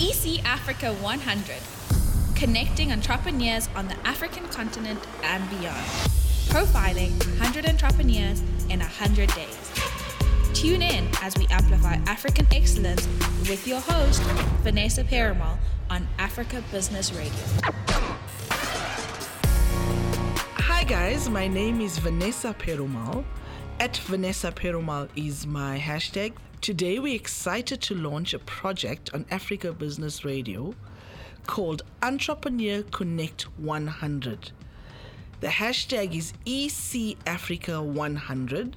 EC Africa 100, connecting entrepreneurs on the African continent and beyond. Profiling 100 entrepreneurs in 100 days. Tune in as we amplify African excellence with your host, Vanessa Perumal, on Africa Business Radio. Hi guys, my name is Vanessa Perumal. At Vanessa Perumal is my hashtag. Today we're excited to launch a project on Africa Business Radio called Entrepreneur Connect 100. The hashtag is EC Africa 100.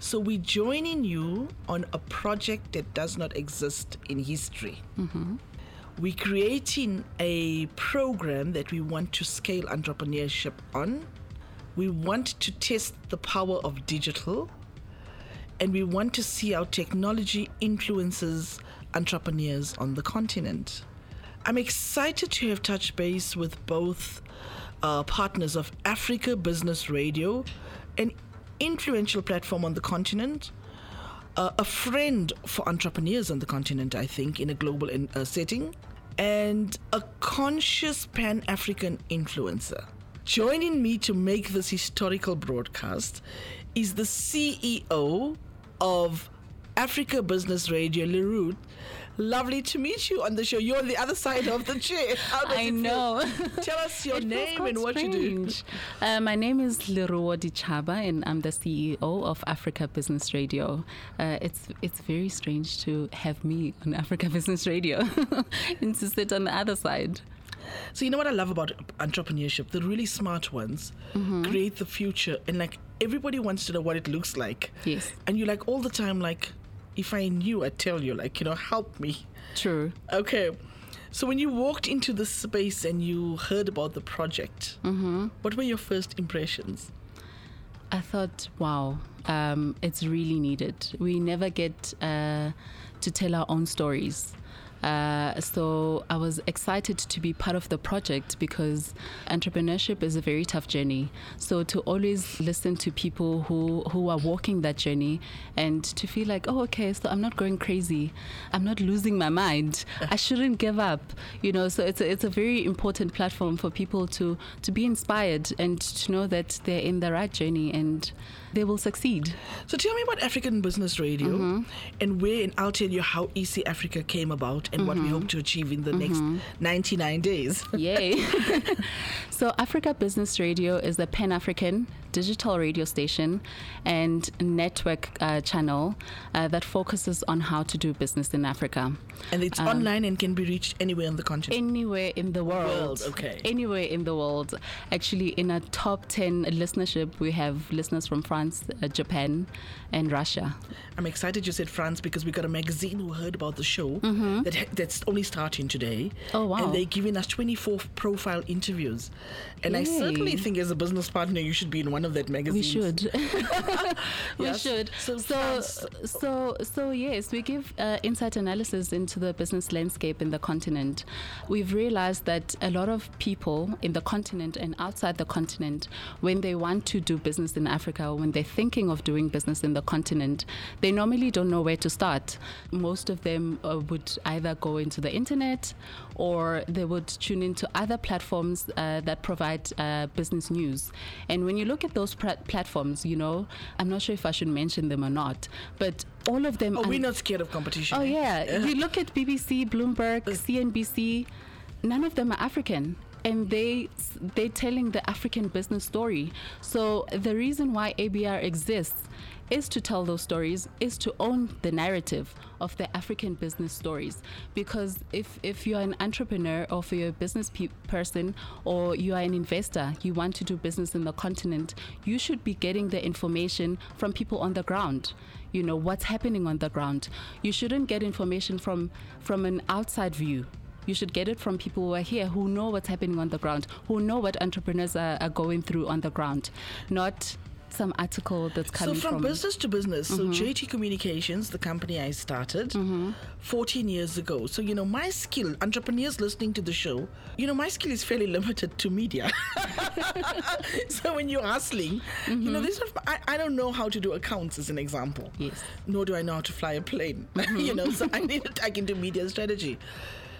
So we're joining you on a project that does not exist in history. Mm-hmm. We're creating a program that we want to scale entrepreneurship on. We want to test the power of digital and we want to see how technology influences entrepreneurs on the continent. I'm excited to have touched base with both uh, partners of Africa Business Radio, an influential platform on the continent, uh, a friend for entrepreneurs on the continent, I think, in a global in, uh, setting, and a conscious Pan African influencer. Joining me to make this historical broadcast is the CEO of Africa Business Radio, Leruo. Lovely to meet you on the show. You're on the other side of the chair. I know. Tell us your name and what you do. Uh, my name is Leruo Dichaba, and I'm the CEO of Africa Business Radio. Uh, it's it's very strange to have me on Africa Business Radio and to sit on the other side. So you know what I love about entrepreneurship? The really smart ones Mm-hmm. create the future, and like everybody wants to know what it looks like. Yes. And you like all the time, like, if I knew, I'd tell you, like, you know, help me. True. Okay. So when you walked into the space and you heard about the project, Mm-hmm. what were your first impressions? I thought, wow, um, it's really needed. We never get uh, to tell our own stories. Uh, so I was excited to be part of the project because entrepreneurship is a very tough journey. So to always listen to people who, who are walking that journey and to feel like, oh, okay, so I'm not going crazy. I'm not losing my mind. I shouldn't give up. You know, so it's a, it's a very important platform for people to, to be inspired and to know that they're in the right journey and they will succeed. So tell me about African Business Radio Mm-hmm. and where, and I'll tell you how EC Africa came about and what we Mm-hmm. hope to achieve in the next 99 days. Yay. so, Africa Business Radio is the pan African digital radio station and network uh, channel uh, that focuses on how to do business in Africa. And it's Um, online and can be reached anywhere on the continent. Anywhere in the world. World, okay. Anywhere in the world. Actually, in a top 10 listenership, we have listeners from France, uh, Japan, and Russia. I'm excited you said France because we got a magazine who heard about the show that ha- that's only starting today. Mm-hmm. Oh, wow. And they're giving us 24 profile interviews. And I certainly think as a business partner you should be in one of that magazine. We should. we Yes. should. So So, so, so, yes, we give uh, insight analysis into the business landscape in the continent. We've realized that a lot of people in the continent and outside the continent, when they want to do business in Africa, or when they're thinking of doing business in the continent, they normally don't know where to start. Most of them uh, would either go into the internet or they would tune into other platforms uh, that provide uh, business news. And when you look at those plat- platforms, you know, I'm not sure if I should mention them or not, but all of them. Oh, are- we're not scared of competition. Oh eh? yeah, you look at BBC, Bloomberg, CNBC. None of them are African, and they they're telling the African business story. So the reason why ABR exists is to tell those stories, is to own the narrative of the African business stories. Because if if you're an entrepreneur or if you're a business pe- person or you are an investor, you want to do business in the continent, you should be getting the information from people on the ground you know what's happening on the ground you shouldn't get information from from an outside view you should get it from people who are here who know what's happening on the ground who know what entrepreneurs are, are going through on the ground not some article that's coming. From. So coming from, business to business, Mm-hmm. so JT Communications, the company I started mm-hmm. 14 years ago. So you know my skill, entrepreneurs listening to the show, you know my skill is fairly limited to media. so when you're hustling, you know mm-hmm. this, I, I don't know how to do accounts as an example. Yes. Nor do I know how to fly a plane. Mm-hmm. you know, so I need to. I can do media strategy.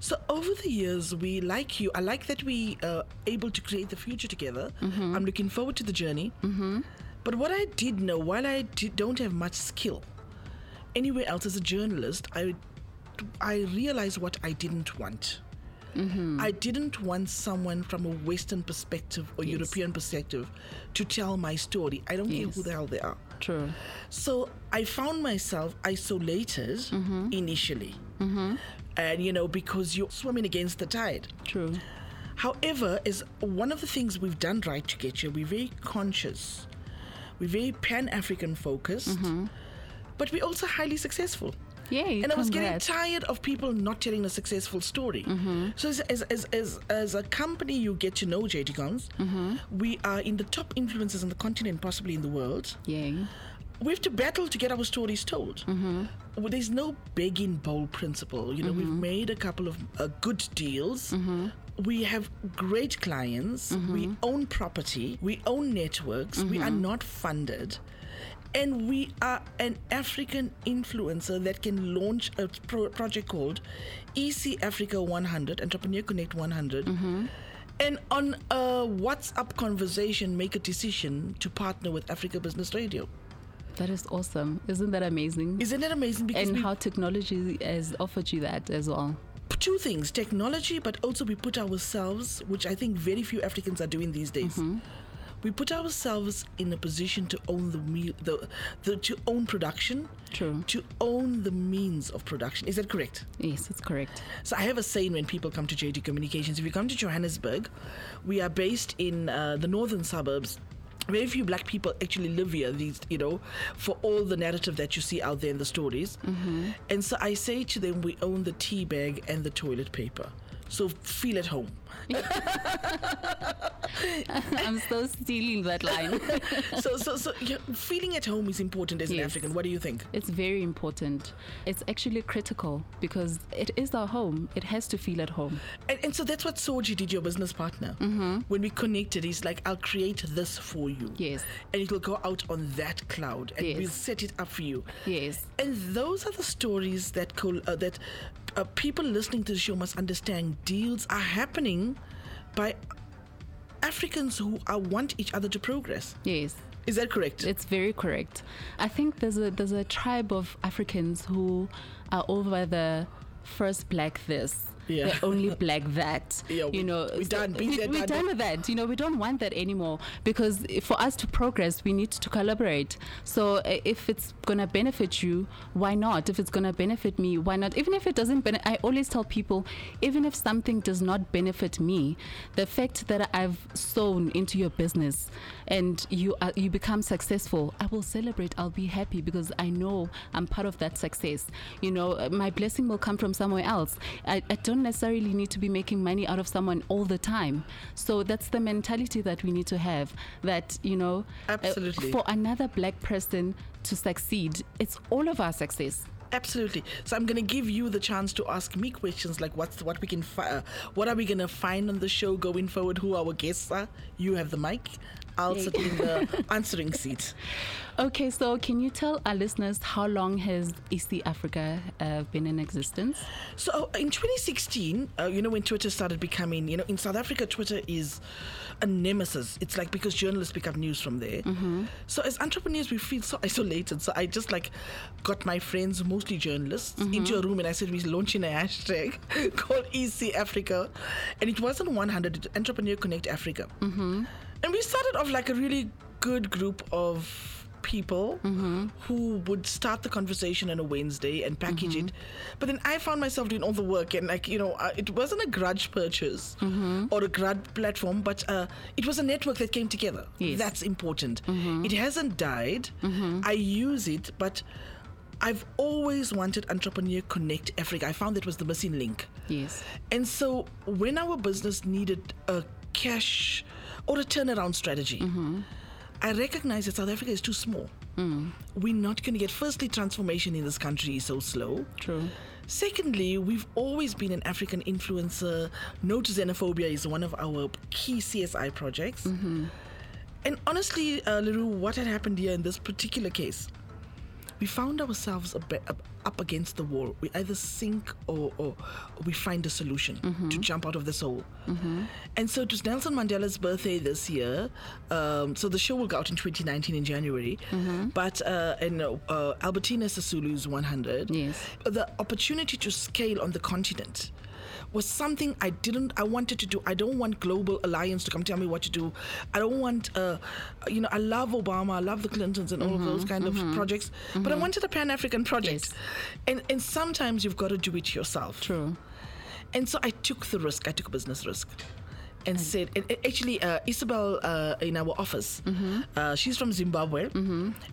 So over the years, we like you. I like that we are able to create the future together. Mm-hmm. I'm looking forward to the journey. Mm-hmm. But what I did know, while I did, don't have much skill anywhere else as a journalist, I I realized what I didn't want. Mm-hmm. I didn't want someone from a Western perspective or Yes. European perspective to tell my story. I don't care who the hell they are. True. So I found myself isolated Mm-hmm. initially. And, you know, because you're swimming against the tide. True. However, is one of the things we've done right to get here, we're very conscious, we're very pan African focused, mm-hmm. but we're also highly successful. Yay. And I was getting tired of people not telling a successful story. Mm-hmm. So, as, as, as, as, as a company, you get to know JT Coms. Mm-hmm. We are in the top influencers on the continent, possibly in the world. Yay. We have to battle to get our stories told. Mm-hmm. Well, there's no begging bowl principle. You know, we've mm-hmm. made a couple of uh, good deals. Mm-hmm. We have great clients. We own property. We own networks. We are not funded. And we are an African influencer that can launch a pro- project called EC Africa 100, Entrepreneur Connect 100. And on a WhatsApp conversation, make a decision to partner with Africa Business Radio. That is awesome. Isn't that amazing? Isn't it amazing? Because and we how technology has offered you that as well. two things technology, but also we put ourselves, which I think very few Africans are doing these days. We put ourselves in a position to own the, me- the, the to own production, True. to own the means of production. Is that correct? Yes, it's correct. So I have a saying when people come to JT Communications. If you come to Johannesburg, we are based in uh, the northern suburbs. Very few black people actually live here. These, you know, for all the narrative that you see out there in the stories. Mm-hmm. And so I say to them, we own the tea bag and the toilet paper. So feel at home. I'm still stealing that line. so, so, so feeling at home is important as an African. What do you think? It's very important. It's actually critical because it is our home. It has to feel at home. And, and so that's what Soji did, your business partner. When we connected, he's like, I'll create this for you. Yes. And it will go out on that cloud and Yes. we'll set it up for you. Yes. And those are the stories that col- uh, that uh, people listening to the show must understand. Deals are happening by Africans who uh, want each other to progress. Yes. Is that correct? It's very correct. I think there's a there's a tribe of Africans who are over the first black this. Yeah. The only black that. Yeah, you know, we done, we, we're done with that. You know, we don't want that anymore because for us to progress, we need to collaborate. So if it's gonna benefit you, why not? If it's gonna benefit me, why not? Even if it doesn't benefit, I always tell people, even if something does not benefit me, the fact that I've sown into your business and you are, you become successful, I will celebrate. I'll be happy because I know I'm part of that success. You know, my blessing will come from somewhere else. I, I don't necessarily need to be making money out of someone all the time. So that's the mentality that we need to have. That you know, uh, Absolutely. for another black person to succeed, it's all of our success. Absolutely. So I'm going to give you the chance to ask me questions like what's what we can fi- uh, what are we going to find on the show going forward? Who our guests are? You have the mic. I'll sit in the answering seat. Okay, so can you tell our listeners how long has EC Africa uh, been in existence? So uh, in 2016, uh, you know, when Twitter started becoming, you know, in South Africa, Twitter is a nemesis. It's like because journalists pick up news from there. So as entrepreneurs, we feel so isolated. So I just like got my friends, mostly journalists, into a room and I said, we're launching a hashtag called EC Africa. And it wasn't 100, Entrepreneur Connect Africa. And we started off like a really good group of people mm-hmm. who would start the conversation on a Wednesday and package mm-hmm. it. But then I found myself doing all the work and like, you know, uh, it wasn't a grudge purchase mm-hmm. or a grudge platform, but uh, it was a network that came together. Yes. That's important. It hasn't died. I use it, but I've always wanted Entrepreneur Connect Africa. I found that was the missing link. Yes. And so when our business needed a cash or a turnaround strategy, mm-hmm. I recognize that South Africa is too small. Mm. We're not going to get, firstly, transformation in this country is so slow. True. Secondly, we've always been an African influencer. No to Xenophobia is one of our key CSI projects. Mm-hmm. And honestly, uh, Leruo, what had happened here in this particular case? We found ourselves a bit up, against the wall. We either sink or, or, we find a solution to jump out of this hole. And so it was Nelson Mandela's birthday this year. Um, so the show will go out in 2019 in January. But uh, and uh, Albertina Sisulu's 100. Yes. The opportunity to scale on the continent was something I didn't I wanted to do. I don't want global alliance to come tell me what to do. I don't want uh you know, I love Obama, I love the Clintons and all of those kind of projects. But I wanted a Pan African project. Yes. And and sometimes you've got to do it yourself. True. And so I took the risk. I took a business risk. And said, and actually, uh, Isabel uh, in our office, uh, she's from Zimbabwe,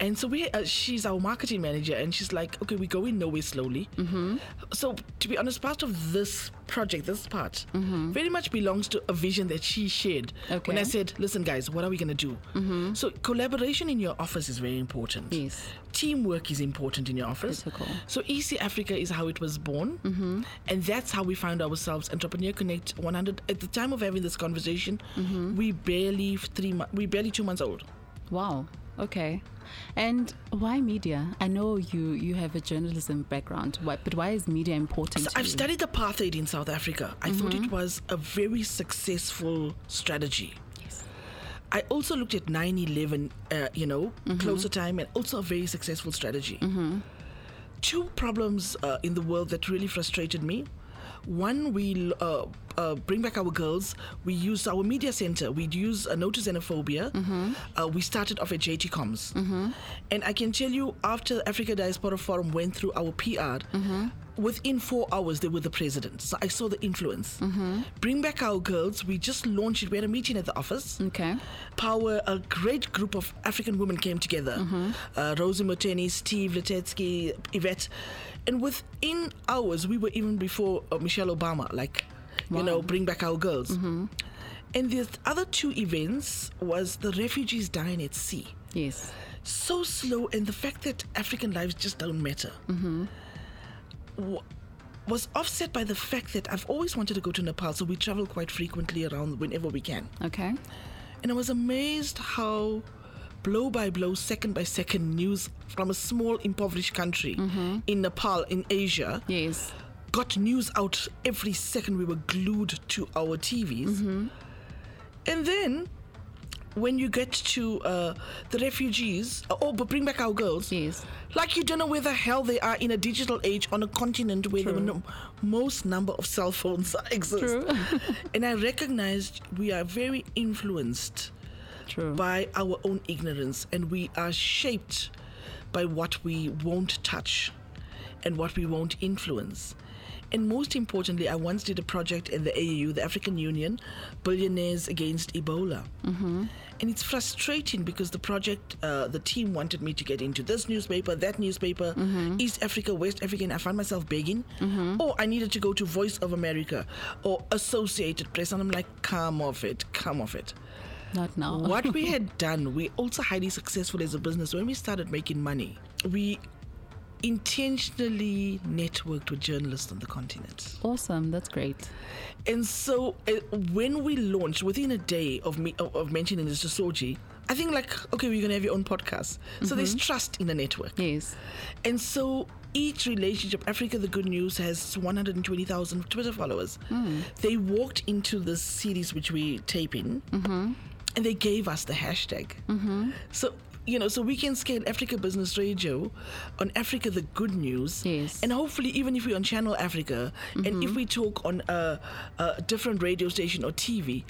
and so we, uh, she's our marketing manager, and she's like, okay, we're going nowhere slowly. So to be honest, part of this project, this part, mm-hmm. very much belongs to a vision that she shared. When I said, listen, guys, what are we gonna do? Mm-hmm. So collaboration in your office is very important. Yes. Teamwork is important in your office. Critical. So EC Africa is how it was born, mm-hmm. and that's how we found ourselves. Entrepreneur Connect 100. At the time of having this conversation, mm-hmm. we barely three, we barely two months old. Wow. Okay. And why media? I know you you have a journalism background, but why is media important? So I've you? studied apartheid in South Africa. I thought it was a very successful strategy. Yes. I also looked at 9 11, uh, you know, closer time, and also a very successful strategy. Two problems uh, in the world that really frustrated me. One, we uh, uh, bring back our girls. We use our media center. We'd use uh, Notice Xenophobia. Uh, we started off at JT Coms. And I can tell you, after Africa Diaspora Forum went through our PR, within four hours they were the president. So I saw the influence. Bring back our girls. We just launched it. We had a meeting at the office. Okay. Power, a great group of African women came together. Uh, Rosie Motene, Steve Letsike, Yvette. And within hours, we were even before uh, Michelle Obama, like, you know, bring back our girls. And the other two events was the refugees dying at sea. Yes. So slow, and the fact that African lives just don't matter. Wa- was offset by the fact that I've always wanted to go to Nepal, so we travel quite frequently around whenever we can. Okay. And I was amazed how blow by blow, second by second news from a small, impoverished country mm-hmm. in Nepal, in Asia, Yes. got news out every second. We were glued to our TVs. Mm-hmm. And then when you get to uh, the refugees, uh, oh, but bring back our girls. Yes. Like you don't know where the hell they are in a digital age on a continent where the no, most number of cell phones exist. True. and I recognized we are very influenced True. by our own ignorance and we are shaped by what we won't touch and what we won't influence. And most importantly, I once did a project in the AU, the African Union, Billionaires Against Ebola. Mm-hmm. And it's frustrating because the project, uh, the team wanted me to get into this newspaper, that newspaper, East Africa, West Africa, and I found myself begging. Or I needed to go to Voice of America or Associated Press. And I'm like, come off it, come off it Not now. what we had done, we also highly successful as a business. When we started making money, we intentionally networked with journalists on the continent. Awesome. That's great. And so uh, when we launched, within a day of me of, of mentioning this to Soji, I think like, okay, we're gonna have your own podcast. So there's mm-hmm. trust in the network. Yes. And so each relationship, Africa the Good News has 120,000 Twitter followers. Hmm. They walked into this series which we tape in, mm-hmm. and they gave us the hashtag. Mm-hmm. So you know, so we can scale Africa Business Radio on Africa the Good News, Yes. and hopefully even if we're on Channel Africa, and if we talk on a, a different radio station or TV,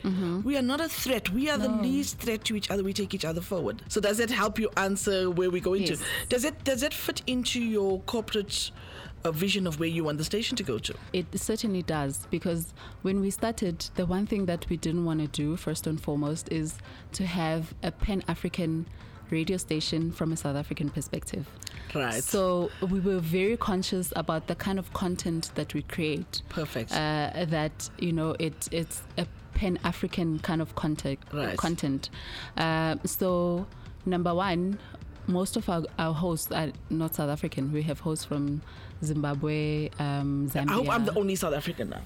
we are not a threat. We are the least threat to each other. We take each other forward. So does that help you answer where we're going Yes. to? Does it does that fit into your corporate uh, vision of where you want the station to go to? It certainly does because when we started, the one thing that we didn't want to do, first and foremost, is to have a pan African radio station from a South African perspective. Right. So we were very conscious about the kind of content that we create. Perfect. Uh, that you know, it it's a pan African kind of content. Right. Content. Uh, so number one. Most of our, our hosts are not South African. We have hosts from Zimbabwe, um, Zambia. I hope I'm the only South African now.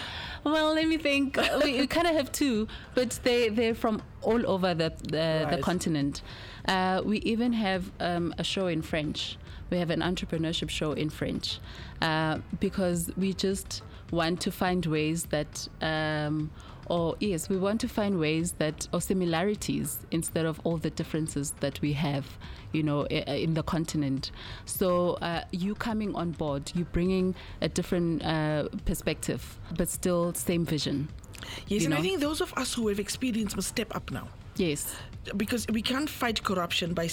Well, let me think. we, we kind of have two, but they they're from all over the the, the continent. Uh, we even have um, a show in French. We have an entrepreneurship show in French uh, because we just want to find ways that. Um, or yes, we want to find ways that or similarities instead of all the differences that we have, you know, in the continent. So uh, you coming on board, you bringing a different uh, perspective, but still same vision. Yes, and I think those of us who have experience must step up now. Yes, Because we can't fight corruption by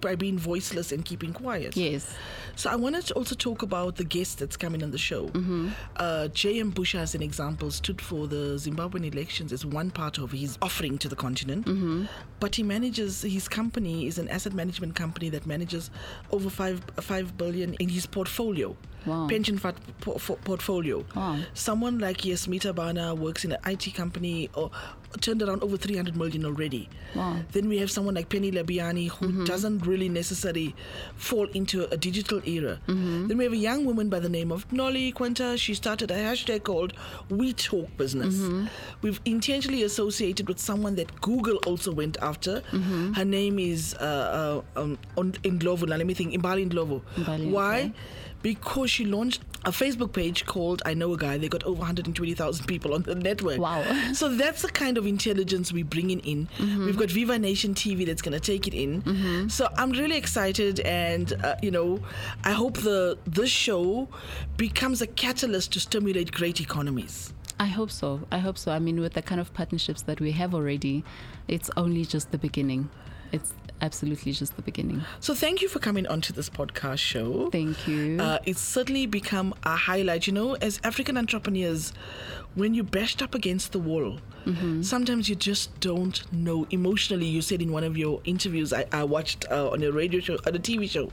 by being voiceless and keeping quiet. yes, So I wanted to also talk about the guest that's coming on the show. Mm-hmm. Uh, J.M. Bush, as an example, stood for the Zimbabwean elections as one part of his offering to the continent. Mm-hmm. But he manages his company is an asset management company that manages over five five billion in his portfolio. Wow. Pension fund portfolio. Wow. Someone like Yasmita Bana works in an IT company or turned around over 300 million already. Wow. Then we have someone like Penny Labiani who doesn't really necessarily fall into a digital era. Then we have a young woman by the name of Nolly Quenta. She started a hashtag called We Talk Business. We've intentionally associated with someone that Google also went after. Her name is uh, uh, um, Ndlovu. Now let me think. Imbali Ndlovu. Why? okay. Because she launched a Facebook page called I Know a Guy. They got over 120,000 people on the network. Wow. So that's the kind of intelligence we're bringing in. We've got Viva Nation TV that's going to take it in. So I'm really excited, and uh, you know, I hope the this show becomes a catalyst to stimulate great economies. I hope so. I hope so. I mean, with the kind of partnerships that we have already, it's only just the beginning. It's absolutely just the beginning. So thank you for coming onto this podcast show. Thank you. Uh, it's certainly become a highlight. You know, as African entrepreneurs, when you're bashed up against the wall, sometimes you just don't know emotionally. You said in one of your interviews I, I watched uh, on a radio show, on a TV show.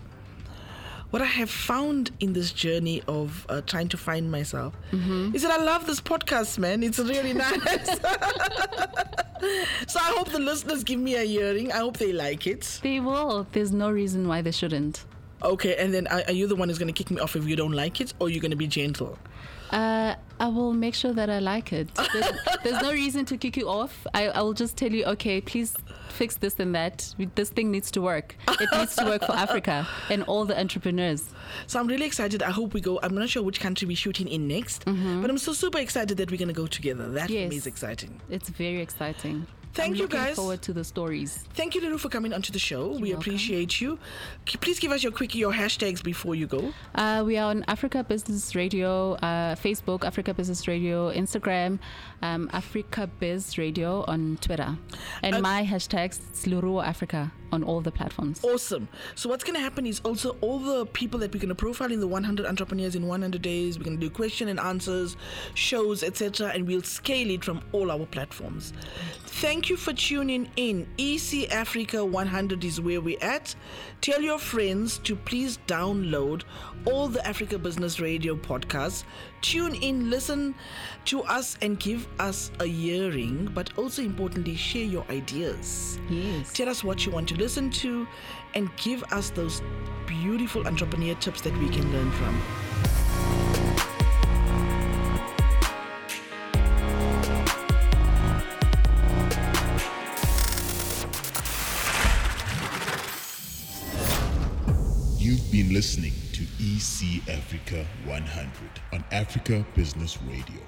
What I have found in this journey of uh, trying to find myself is that I love this podcast, man. It's really nice. so I hope the listeners give me a hearing. I hope they like it. they will. There's no reason why they shouldn't. Okay, and then are, are you the one who's going to kick me off if you don't like it, or you're going to be gentle? Uh, I will make sure that I like it. There's, there's no reason to kick you off. I, I will just tell you, okay, please fix this and that. This thing needs to work. It needs to work for Africa and all the entrepreneurs. So I'm really excited. I hope we go. I'm not sure which country we're shooting in next, mm-hmm. but I'm so super excited that we're going to go together. That for me Yes. is exciting. It's very exciting. Thank I'm you, looking guys. forward to the stories. Thank you, Lulu, for coming onto the show. we welcome. appreciate you. C- Please give us your quick your hashtags before you go. Uh, we are on Africa Business Radio, uh, Facebook, Africa Business Radio, Instagram, um, Africa Biz Radio on Twitter. And Uh, my hashtags, it's Leruo Africa on all the platforms. Awesome. So what's going to happen is also all the people that we're going to profile in the 100 entrepreneurs in 100 days. We're going to do question and answers, shows, etc., and we'll scale it from all our platforms. Thank you for tuning in. EC Africa 100 is where we're at. Tell your friends to please download all the Africa Business Radio podcasts. Tune in, listen to us, and give us a hearing. But also importantly, share your ideas. Yes. Tell us what you want to listen to and give us those beautiful entrepreneur tips that we can learn from. Listening to EC Africa 100 on Africa Business Radio.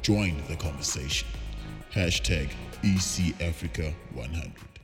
Join the conversation. Hashtag EC Africa 100.